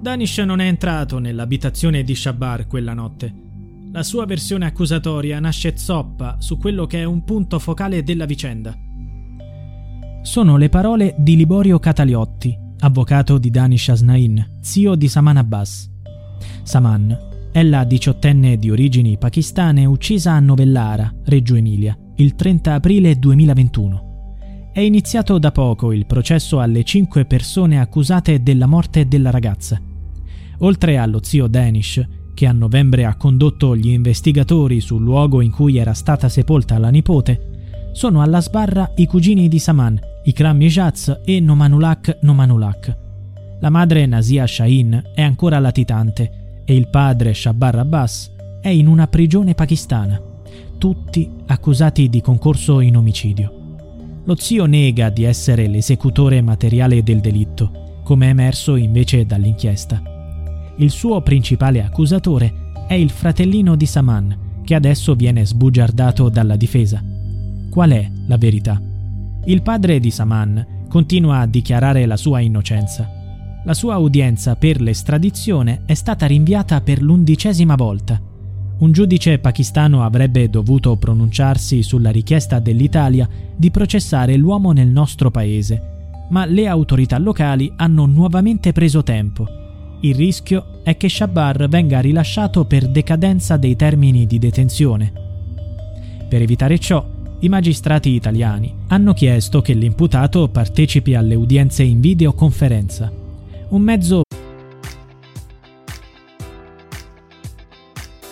Danish non è entrato nell'abitazione di Shabar quella notte. La sua versione accusatoria nasce zoppa su quello che è un punto focale della vicenda. Sono le parole di Liborio Cataliotti, avvocato di Danish Asnain, zio di Saman Abbas. Saman è la diciottenne di origini pakistane uccisa a Novellara, Reggio Emilia, il 30 aprile 2021. È iniziato da poco il processo alle cinque persone accusate della morte della ragazza. Oltre allo zio Danish, che a novembre ha condotto gli investigatori sul luogo in cui era stata sepolta la nipote, sono alla sbarra i cugini di Saman, Ikram Ijaz e Nomanulak Nomanulak. La madre Nasia Shahin è ancora latitante e il padre Shabbar Abbas è in una prigione pakistana, tutti accusati di concorso in omicidio. Lo zio nega di essere l'esecutore materiale del delitto, come è emerso invece dall'inchiesta. Il suo principale accusatore è il fratellino di Saman, che adesso viene sbugiardato dalla difesa. Qual è la verità? Il padre di Saman continua a dichiarare la sua innocenza. La sua udienza per l'estradizione è stata rinviata per l'undicesima volta un giudice pakistano avrebbe dovuto pronunciarsi sulla richiesta dell'Italia di processare l'uomo nel nostro paese, ma le autorità locali hanno nuovamente preso tempo. Il rischio è che Shabar venga rilasciato per decadenza dei termini di detenzione. Per evitare ciò, i magistrati italiani hanno chiesto che l'imputato partecipi alle udienze in videoconferenza, un mezzo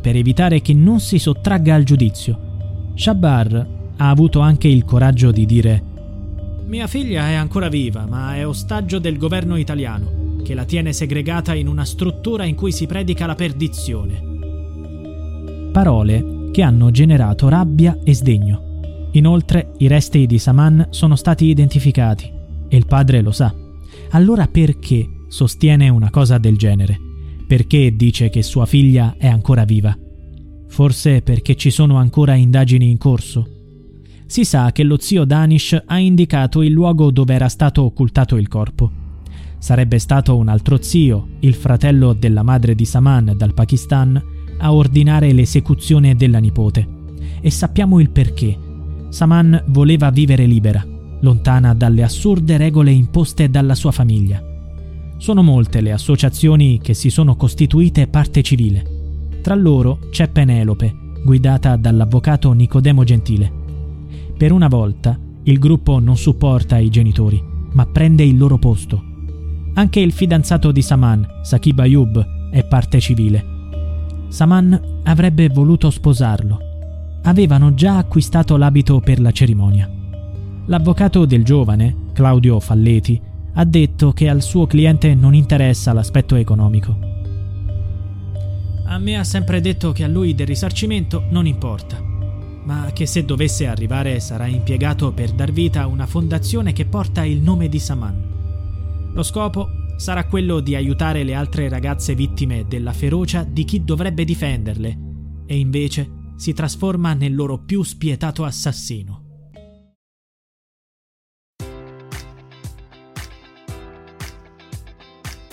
Per evitare che non si sottragga al giudizio. Shabar ha avuto anche il coraggio di dire Mia figlia è ancora viva, ma è ostaggio del governo italiano. che la tiene segregata in una struttura in cui si predica la perdizione. Parole che hanno generato rabbia e sdegno. Inoltre i resti di Saman sono stati identificati e il padre lo sa. Allora perché sostiene una cosa del genere? Perché dice che sua figlia è ancora viva? Forse perché ci sono ancora indagini in corso? Si sa che lo zio Danish ha indicato il luogo dove era stato occultato il corpo. Sarebbe stato un altro zio, il fratello della madre di Saman dal Pakistan, a ordinare l'esecuzione della nipote. E sappiamo il perché. Saman voleva vivere libera, lontana dalle assurde regole imposte dalla sua famiglia. Sono molte le associazioni che si sono costituite parte civile. Tra loro c'è Penelope, guidata dall'avvocato Nicodemo Gentile. Per una volta il gruppo non supporta i genitori, ma prende il loro posto. Anche il fidanzato di Saman, Sakib Ayub, è parte civile. Saman avrebbe voluto sposarlo. Avevano già acquistato l'abito per la cerimonia. L'avvocato del giovane, Claudio Falleti, ha detto che al suo cliente non interessa l'aspetto economico. A me ha sempre detto che a lui del risarcimento non importa, ma che se dovesse arrivare sarà impiegato per dar vita a una fondazione che porta il nome di Saman. Lo scopo sarà quello di aiutare le altre ragazze vittime della ferocia di chi dovrebbe difenderle, e invece si trasforma nel loro più spietato assassino.